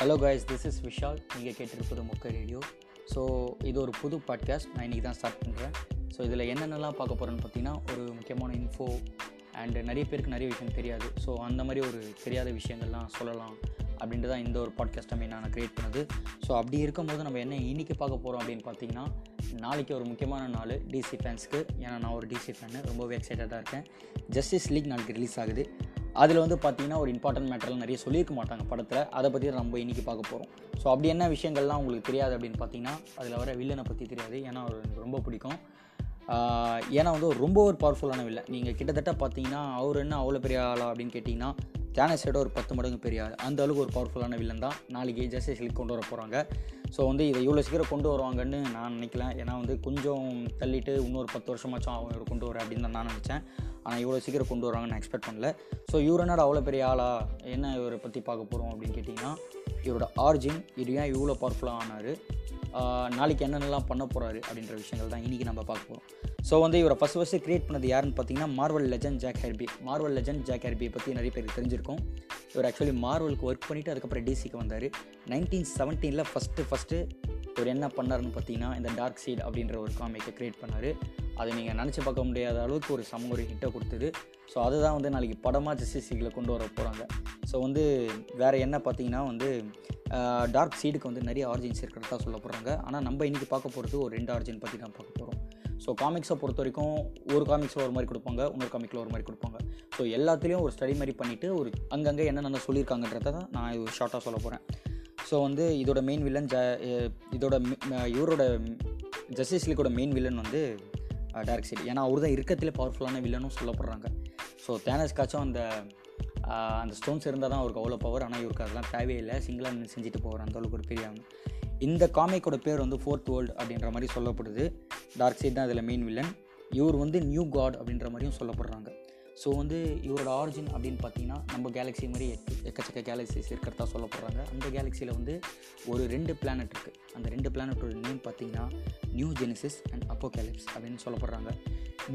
Hello guys this is Vishal நீங்கள் கேட்டிருப்பது மொக்க ரேடியோ ஸோ இது ஒரு புது பாட்காஸ்ட் நான் இன்றைக்கி தான் ஸ்டார்ட் பண்ணுறேன் ஸோ இதில் என்னென்னலாம் பார்க்க போகிறேன்னு பார்த்தீங்கன்னா ஒரு முக்கியமான இன்ஃபோ அண்டு நிறைய பேருக்கு நிறைய விஷயம் தெரியாது. ஸோ அந்த மாதிரி ஒரு தெரியாத விஷயங்கள்லாம் சொல்லலாம் அப்படின்ட்டு தான் இந்த ஒரு பாட்காஸ்ட்டை நான் க்ரியேட் பண்ணது. ஸோ அப்படி இருக்கும்போது நம்ம என்ன இன்றைக்கி பார்க்க போகிறோம் அப்படின்னு பார்த்தீங்கன்னா நாளைக்கு ஒரு முக்கியமான நாள் டிசி ஃபேன்ஸ்க்கு ஏன்னா நான் ஒரு டிசி ஃபேனு ரொம்பவே எக்ஸைட்டடாக இருக்கேன். ஜஸ்டிஸ் லீக் நாளைக்கு ரிலீஸ் ஆகுது. அதில் வந்து பார்த்தீங்கன்னா ஒரு இம்பார்ட்டன்ட் மேட்டர்லாம் நிறைய சொல்லியிருக்க மாட்டாங்க படத்தில். அதை பற்றி நம்ம இன்றைக்கி பார்க்க போகிறோம் ஸோ அப்படி என்ன விஷயங்கள்லாம் உங்களுக்கு தெரியாது அப்படின்னு பார்த்தீங்கன்னா அதில் வர வில்லனை பற்றி தெரியாது. ஏன்னா அவர் எனக்கு ரொம்ப பிடிக்கும். ஏன்னா வந்து ரொம்ப ஒரு பவர்ஃபுல்லான வில்லன் நீங்கள் கிட்டத்தட்ட பார்த்தீங்கன்னா அவர் என்ன அவ்வளோ பெரிய ஆளா அப்படின்னு கேட்டிங்கன்னா தேனஸோட ஒரு பத்து மடங்கு பெரிய ஆள். அந்த அளவுக்கு ஒரு பவர்ஃபுல்லான வில்லன் தான். நாளைக்கு ஜஸ்டிஸ் லீக் கொண்டு வர போகிறாங்க ஸோ வந்து இதை இவ்வளோ சீக்கிரம் கொண்டு வருவாங்கன்னு நான் நினைக்கல. ஏன்னா வந்து கொஞ்சம் தள்ளிட்டு இன்னொரு பத்து வருஷமாச்சும் அவங்க இவர் கொண்டு வர அப்படின்னு தான் நான் நினச்சேன். ஆனால் இவ்வளோ சீக்கிரம் கொண்டு வராங்கன்னு நான் எக்ஸ்பெக்ட் பண்ணல. ஸோ இவர் என்னடா அவ்வளோ பெரிய ஆளா? என்ன இவரை பற்றி பார்க்க போகிறோம் அப்படின்னு கேட்டிங்கன்னா இவரோட ஆர்ஜின் இது ஏன் இவ்வளோ பவர்ஃபுல்லாக ஆனார்? நாளைக்கு என்னென்னலாம் பண்ண போகிறாரு அப்படின்ற விஷயங்கள் தான் இன்றைக்கி நம்ம பார்க்க போகிறோம் ஸோ வந்து இவரை ஃபஸ்ட் ஃபஸ்ட்டு க்ரியேட் பண்ணது யாருன்னு பார்த்தீங்கன்னா Marvel legend Jack Kirby Marvel legend Jack ஹெர்பியை பற்றி நிறைய பேருக்கு தெரிஞ்சிருக்கும். இவர் ஆக்சுவலி மார்வலுக்கு ஒர்க் பண்ணிவிட்டு அதுக்கப்புறம் டிசிக்கு வந்தார். நைன்டீன் செவன்டீனில் ஃபஸ்ட்டு ஃபஸ்ட்டு இவர் என்ன பண்ணாருன்னு பார்த்தீங்கன்னா இந்த டார்க் சீட் அப்படின்ற ஒரு காமிக்கை க்ரியேட் பண்ணார். அதை நீங்கள் நினச்சி பார்க்க முடியாத அளவுக்கு ஒரு சம ஒரு ஹிட்டை கொடுத்தது. ஸோ அதுதான் வந்து நாளைக்கு படமாக ஜஸ்டிஸில் கொண்டு வர போகிறாங்க ஸோ வந்து வேறு என்ன பார்த்தீங்கன்னா வந்து டார்க் சீடுக்கு வந்து நிறைய ஆர்ஜின்ஸ் இருக்கிறதா சொல்ல போகிறாங்க ஆனால் நம்ம இன்றைக்கி பார்க்க போகிறது ஒரு ரெண்டு ஆர்ஜின் பற்றி தான் பார்க்க போகிறோம் ஸோ காமிக்ஸை பொறுத்த வரைக்கும் ஒரு காமிக்ஸில் ஒரு மாதிரி கொடுப்பாங்க இன்னொரு காமிக்கில் ஒரு மாதிரி கொடுப்பாங்க. ஸோ எல்லாத்துலேயும் ஒரு ஸ்டடி மாதிரி பண்ணிவிட்டு ஒரு அங்கங்கே என்னென்ன சொல்லியிருக்காங்கன்றத தான் நான் இது ஷார்ட்டாக சொல்ல போகிறேன் ஸோ வந்து இதோட மெயின் வில்லன் ஜ இதோட இவரோட ஜஸ்டிஸ் லீக்கோட மெயின் வில்லன் வந்து டேரக்ட் சைடு ஏன்னா அவர் தான் இருக்கத்திலே பவர்ஃபுல்லான வில்லனும் சொல்லப்படுறாங்க. ஸோ தேனஸ்காச்சும் அந்த அந்த ஸ்டோன்ஸ் இருந்தால் தான் அவருக்கு அவ்வளோ பவர் ஆனால் இவருக்கு அதெல்லாம் தேவையில்லை. சிங்கிளாக நின்று செஞ்சுட்டு போகிற அந்த அளவுக்கு ஒரு பெரிய இந்த காமிக்கோட பேர் வந்து ஃபோர்த் வேர்ல்டு அப்படின்ற மாதிரி சொல்லப்படுது. டார்க் சைட் தான் இதில் மெயின் வில்லன் இவர் வந்து நியூ காட் அப்படின்ற மாதிரியும் சொல்லப்படுறாங்க. ஸோ வந்து இவரோட ஆரிஜின் அப்படின்னு பார்த்தீங்கன்னா நம்ம கேலக்ஸி மாதிரி எக் எக்கச்சக்க கேலக்ஸிஸ் இருக்கிறதா சொல்லப்படுறாங்க. அந்த கேலக்ஸியில் வந்து ஒரு ரெண்டு பிளானட் இருக்குது அந்த ரெண்டு பிளானட்டோட நேம் பார்த்தீங்கன்னா New Genesis and Apokolips அப்படின்னு சொல்லப்படுறாங்க.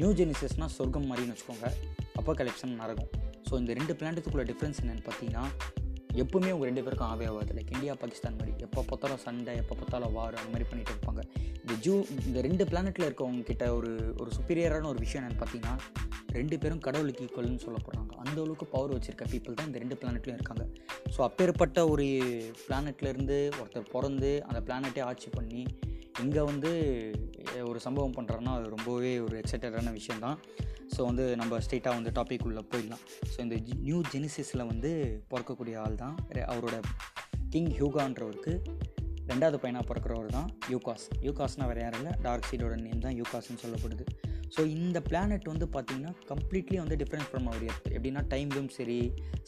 நியூ ஜெனிசிஸ்னால் சொர்க்கம் மாதிரின்னு வச்சுக்கோங்க. அப்போ கேலிப்ஸ்னு நரகம். ஸோ இந்த ரெண்டு பிளானட்டுக்குள்ள டிஃப்ரென்ஸ் என்னென்னு பார்த்தீங்கன்னா எப்பவுமே உங்கள் ரெண்டு பேருக்கும் ஆவே ஆகாது. லைக் இந்தியா பாகிஸ்தான் மாதிரி. எப்போ பார்த்தாலும் சண்டை எப்போ பார்த்தாலும் வார் அந்த மாதிரி பண்ணிகிட்டு இருப்பாங்க. இந்த ஜூ இந்த ரெண்டு பிளானட்டில் இருக்கவங்க கிட்ட ஒரு ஒரு சுப்பீரியரான ஒரு விஷயம் என்னென்னு பார்த்தீங்கன்னா ரெண்டு பேரும் கடவுளுக்கு ஈக்குவல்னு சொல்ல போகிறாங்க அந்த அளவுக்கு பவர் வச்சுருக்க பீப்புள் தான் இந்த ரெண்டு பிளானெட்லையும் இருக்காங்க. ஸோ அப்பேற்பட்ட ஒரு பிளானெட்லேருந்து ஒருத்தர் பிறந்து அந்த பிளானெட்டே ஆட்சி பண்ணி இங்கே வந்து ஒரு சம்பவம் பண்ணுறாருன்னா அது ரொம்பவே ஒரு எக்ஸைட்டடான விஷயந்தான் ஸோ வந்து நம்ம ஸ்ட்ரெயிட்டாக வந்து டாபிக் உள்ளே போயிடலாம். ஸோ இந்த நியூ ஜெனிசிஸில் வந்து பிறக்கக்கூடிய ஆள் தான் அவரோட கிங் ஹியூகான்றவருக்கு ரெண்டாவது பையனாக பிறக்கிறவர் தான் யூகாஸ் யூகாஸ்னால் வேறு யாரும் இல்லை டார்க் சீடோட நேம் தான் யூகாஸ்னு சொல்லப்படுது. ஸோ இந்த பிளானட் வந்து பார்த்திங்கன்னா கம்ப்ளீட்லி வந்து டிஃப்ரெண்ட் ஃப்ரம் அவர் எர்த் எப்படின்னா டைம்லையும் சரி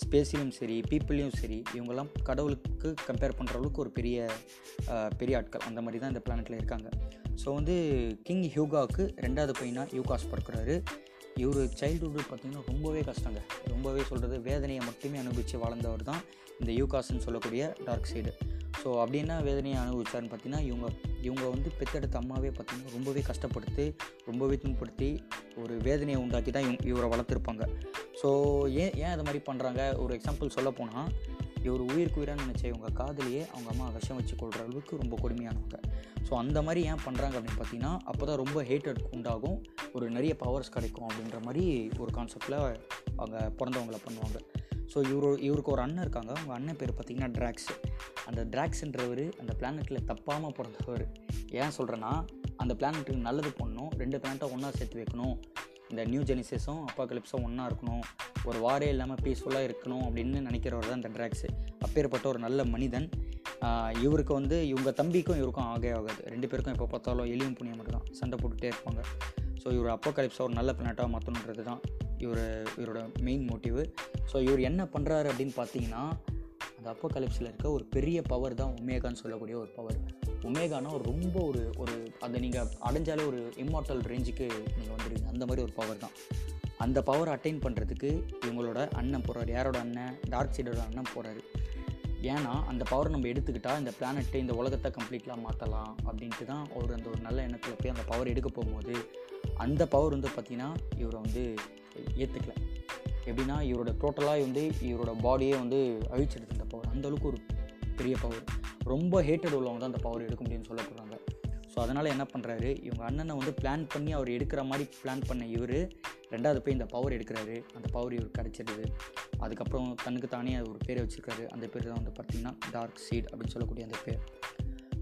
ஸ்பேஸ்லையும் சரி பீப்புளையும் சரி இவங்கெல்லாம் கடவுளுக்கு கம்பேர் பண்ணுற அளவுக்கு ஒரு பெரிய பெரிய ஆட்கள். அந்த மாதிரி தான் இந்த பிளானட்டில் இருக்காங்க. ஸோ வந்து கிங் ஹியூகாவுக்கு ரெண்டாவது பையனாக யூகாஸ் பிறக்கிறாரு. இவர் சைல்டுஹுட் பார்த்திங்கன்னா ரொம்பவே கஷ்டங்க. ரொம்பவே சொல்கிறது வேதனையை மட்டுமே அனுபவித்து வாழ்ந்தவர் தான் இந்த யூகாஸ்ன்னு சொல்லக்கூடிய டார்க் சைடு ஸோ அப்படி என்ன வேதனையை அனுபவிச்சாருன்னு பார்த்தீங்கன்னா இவங்க இவங்க வந்து பெத்தெடுத்த அம்மாவே பார்த்திங்கன்னா ரொம்பவே கஷ்டப்படுத்தி ரொம்பவே துன்படுத்தி ஒரு வேதனையை உண்டாக்கி தான் இவங்க இவரை வளர்த்துருப்பாங்க. ஸோ ஏன் ஏன் அது மாதிரி பண்ணுறாங்க ஒரு எக்ஸாம்பிள் சொல்ல போனால் இவர் உயிருக்கு உயிராக நினச்ச இவங்க காதலியே அவங்க அம்மா விஷம் வச்சு கொள்கிற அளவுக்கு ரொம்ப கொடுமையானவங்க. ஸோ அந்த மாதிரி ஏன் பண்ணுறாங்க அப்படின்னு பார்த்தீங்கன்னா அப்போ தான் ரொம்ப ஹேட்டட் உண்டாகும் ஒரு நிறைய பவர்ஸ் கிடைக்கும் அப்படின்ற மாதிரி ஒரு கான்செப்டில் அவங்க பிறந்தவங்களை பண்ணுவாங்க. ஸோ இவர் இவருக்கு ஒரு அண்ணன் இருக்காங்க. அவங்க அண்ணன் பேர் பார்த்திங்கன்னா ட்ராக்ஸ் அந்த ட்ராக்ஸ்ன்றவர் அந்த பிளானெட்டில் தப்பாமல் பிறந்தவர். ஏன் சொல்கிறேன்னா அந்த பிளானெட்டுக்கு நல்லது பண்ணணும். ரெண்டு பிளானட்டை ஒன்றா சேர்த்து வைக்கணும். இந்த நியூ ஜெனிசஸும் அப்பா கிளிப்ஸும் ஒன்றா இருக்கணும். ஒரு வாரே இல்லாமல் பீஸ்ஃபுல்லாக இருக்கணும் அப்படின்னு நினைக்கிறவர் தான் இந்த ட்ராக்ஸு அப்பேற்பட்ட ஒரு நல்ல மனிதன். இவருக்கு வந்து இவங்க தம்பிக்கும் இவருக்கும் ஆகே ஆகாது. ரெண்டு பேருக்கும் எப்போ பார்த்தாலும் எலியும் புனியம் மட்டும் தான் சண்டை போட்டுகிட்டே இருப்பாங்க. ஸோ இவர் அப்போ ஒரு நல்ல பிளானட்டாக மாற்றணுன்றது தான் இவர் இவரோட மெயின் மோட்டிவ் ஸோ இவர் என்ன பண்ணுறாரு அப்படின்னு பார்த்தீங்கன்னா அந்த அப்போ கலிப்ஸில் இருக்க ஒரு பெரிய பவர் தான் ஒமேகான்னு சொல்லக்கூடிய ஒரு பவர் ஒமேகானா ஒரு ரொம்ப ஒரு ஒரு அதை நீங்கள் அடைஞ்சாலே ஒரு இம்மார்டல் ரேஞ்சுக்கு நீங்கள் வந்துடுவீங்க அந்த மாதிரி ஒரு பவர் தான். அந்த பவர் அட்டைன் பண்ணுறதுக்கு இவங்களோட அண்ணன் போகிறார் யாரோட அண்ணன்? டார்க் சைடோட அண்ணன் போகிறாரு ஏன்னா அந்த பவர் நம்ம எடுத்துக்கிட்டால் இந்த பிளானெட்டு இந்த உலகத்தை கம்ப்ளீட்லாம் மாற்றலாம் அப்படின்ட்டு தான் அவர் அந்த ஒரு நல்ல எண்ணத்தில் போய் அந்த பவர் எடுக்க போகும்போது அந்த பவர் வந்து பார்த்திங்கன்னா இவரை வந்து ஏற்றுக்கல எப்படின்னா இவரோட டோட்டலாக வந்து இவரோட பாடியே வந்து அழிச்சிடுது அந்த பவர் அந்தளவுக்கு ஒரு பெரிய பவர் ரொம்ப ஹேட்டட் உள்ளவங்க தான் அந்த பவர் எடுக்க முடியும்னு சொல்லப்படுறாங்க. ஸோ அதனால் என்ன பண்ணுறாரு இவங்க அண்ணனை வந்து பிளான் பண்ணி அவர் எடுக்கிற மாதிரி பிளான் பண்ண இவர் ரெண்டாவது போய் இந்த பவர் எடுக்கிறாரு. அந்த பவர் இவர் கிடச்சிடுது. அதுக்கப்புறம் தனக்கு தானே ஒரு பேரை வச்சுருக்காரு. அந்த பேர் தான் வந்து பார்த்திங்கன்னா டார்க் சீட் அப்படின்னு சொல்லக்கூடிய அந்த பேர்.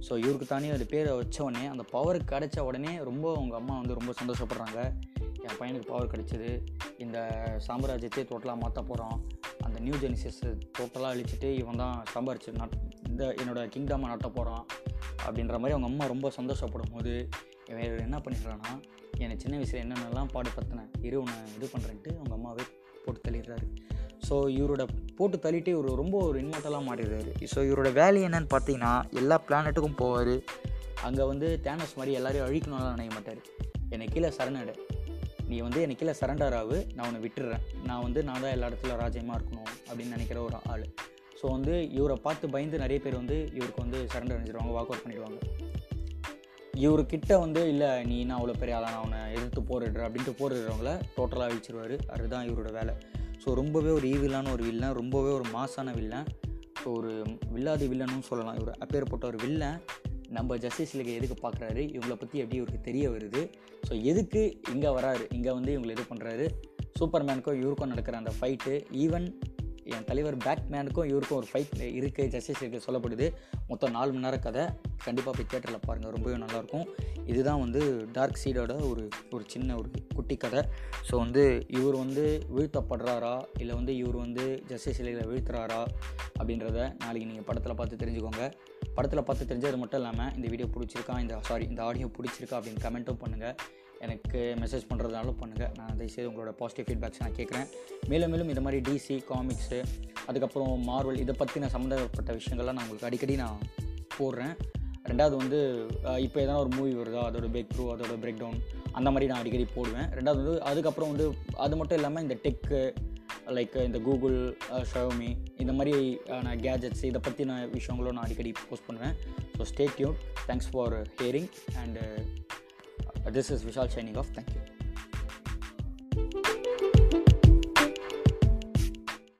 ஸோ இவருக்கு தானே அந்த பேரை வச்ச உடனே அந்த பவர் கிடச்ச உடனே ரொம்ப அவங்க அம்மா வந்து ரொம்ப சந்தோஷப்படுறாங்க. என் பையனுக்கு பவர் கிடச்சிது. இந்த சாம்ராஜ்யத்தையே டோட்டலாக மாற்ற போகிறான் அந்த நியூ ஜெனிசஸ் டோட்டலாக அழிச்சிட்டு இவன் தான் சம்பாரிச்சு நட் இந்த என்னோடய கிங்டமாக நட்ட போகிறான் அப்படின்ற மாதிரி அவங்க அம்மா ரொம்ப சந்தோஷப்படும் போது இவன் என்ன பண்ணிடுறான்னா என்னை சின்ன வயசில் என்னென்னலாம் பாடுபடுத்தினேன் இரு உன்னை இது பண்ணுறேன்ட்டு அவங்க அம்மாவே போட்டு தள்ளிடுறாரு. ஸோ இவரோட போட்டு தள்ளிட்டு ஒரு ரொம்ப ஒரு இன்மார்ட்டலாக மாறிடுறாரு. ஸோ இவரோட வேலை என்னன்னு பார்த்தீங்கன்னா எல்லா பிளானட்டுக்கும் போவார். அங்கே வந்து தேனஸ் மாதிரி எல்லாரையும் அழிக்கணும்லாம் நினைக்க மாட்டார். என்னை கீழே சரணடு நீ வந்து எனக்கு கீழே சரண்டர் ஆகு. நான் உன்னை விட்டுடுறேன் நான் வந்து நான் தான் எல்லா இடத்துல ராஜ்யமாக இருக்கணும் அப்படின்னு நினைக்கிற ஒரு ஆள். ஸோ வந்து இவரை பார்த்து பயந்து நிறைய பேர் வந்து இவருக்கு வந்து சரண்டர் அணிஞ்சிருவாங்க வாக் அவுட் பண்ணிடுவாங்க. இவர்கிட்ட வந்து இல்லை நீ நான் அவ்வளோ பெரிய ஆளா? நான் அவனை எதிர்த்து போரிடுற அப்படின்ட்டு போரிடுறவங்கள டோட்டலாக அழிச்சிருவார். அதுதான் இவரோட வேலை. ஸோ ரொம்பவே ஒரு ஈவிலான ஒரு வில்லன் ரொம்பவே ஒரு மாசான வில்லன் ஸோ ஒரு வில்லாதி வில்லனும் சொல்லலாம். இவர் அப்பேற்பட்ட ஒரு வில்லன் நம்ம ஜஸ்டிஸ் லீக் எதுக்கு பார்க்குறாரு இவங்களை பற்றி எப்படி இவருக்கு தெரிய வருது? ஸோ எதுக்கு இங்கே வராரு? இங்கே வந்து இவங்களை இது பண்ணுறாரு சூப்பர் மேனுக்கும் இவருக்கும் நடக்கிற அந்த ஃபைட்டு ஈவன் என் தலைவர் பேட்மேனுக்கும் இவருக்கும் ஒரு ஃபைட் இருக்குது ஜஸ்டிஸ் லீக்கில் சொல்லப்படுது. மொத்தம் நாலு மணி நேரம் கதை. கண்டிப்பாக போய் தேட்டரில் பாருங்கள் ரொம்பவே நல்லாயிருக்கும். இதுதான் வந்து டார்க் சீடோட ஒரு ஒரு சின்ன ஒரு குட்டி கதை. ஸோ வந்து இவர் வந்து வீழ்த்தப்படுறாரா? இல்லை வந்து இவர் வந்து ஜஸ்டிஸ் லீகில் வீழ்த்துறாரா? அப்படின்றத நாளைக்கு நீங்கள் படத்தில் பார்த்து தெரிஞ்சுக்கோங்க. படத்தில் பார்த்து தெரிஞ்சது மட்டும் இல்லாமல் இந்த வீடியோ பிடிச்சிருக்கா? இந்த சாரி இந்த ஆடியோ பிடிச்சிருக்கா? அப்படின்னு கமெண்ட்டும் பண்ணுங்கள் எனக்கு மெசேஜ் பண்ணுறதுனாலும் பண்ணுங்கள் நான் தயவுசெய்து உங்களோட பாசிட்டிவ் ஃபீட்பேக்ஸ் நான் கேட்குறேன் மேலும் மேலும் இந்த மாதிரி டிசி காமிக்ஸு அதுக்கப்புறம் மார்வல் இதை பற்றின சம்மந்தப்பட்ட விஷயங்கள்லாம் நான் உங்களுக்கு அடிக்கடி நான் போடுறேன். ரெண்டாவது வந்து இப்போ எதனா ஒரு மூவி வருதோ? அதோட பிரேக் த்ரூ அதோட பிரேக் டவுன் அந்த மாதிரி நான் அடிக்கடி போடுவேன். ரெண்டாவது வந்து அதுக்கப்புறம் வந்து அது மட்டும் இல்லாமல் இந்த டெக்கு லைக் இந்த கூகுள் ஷோமி இந்த மாதிரி நான் கேஜெட்ஸ் இதை பற்றின விஷயங்களும் நான் அடிக்கடி போஸ்ட் பண்ணுவேன். So stay tuned thanks for hearing and this is Vishal signing off thank you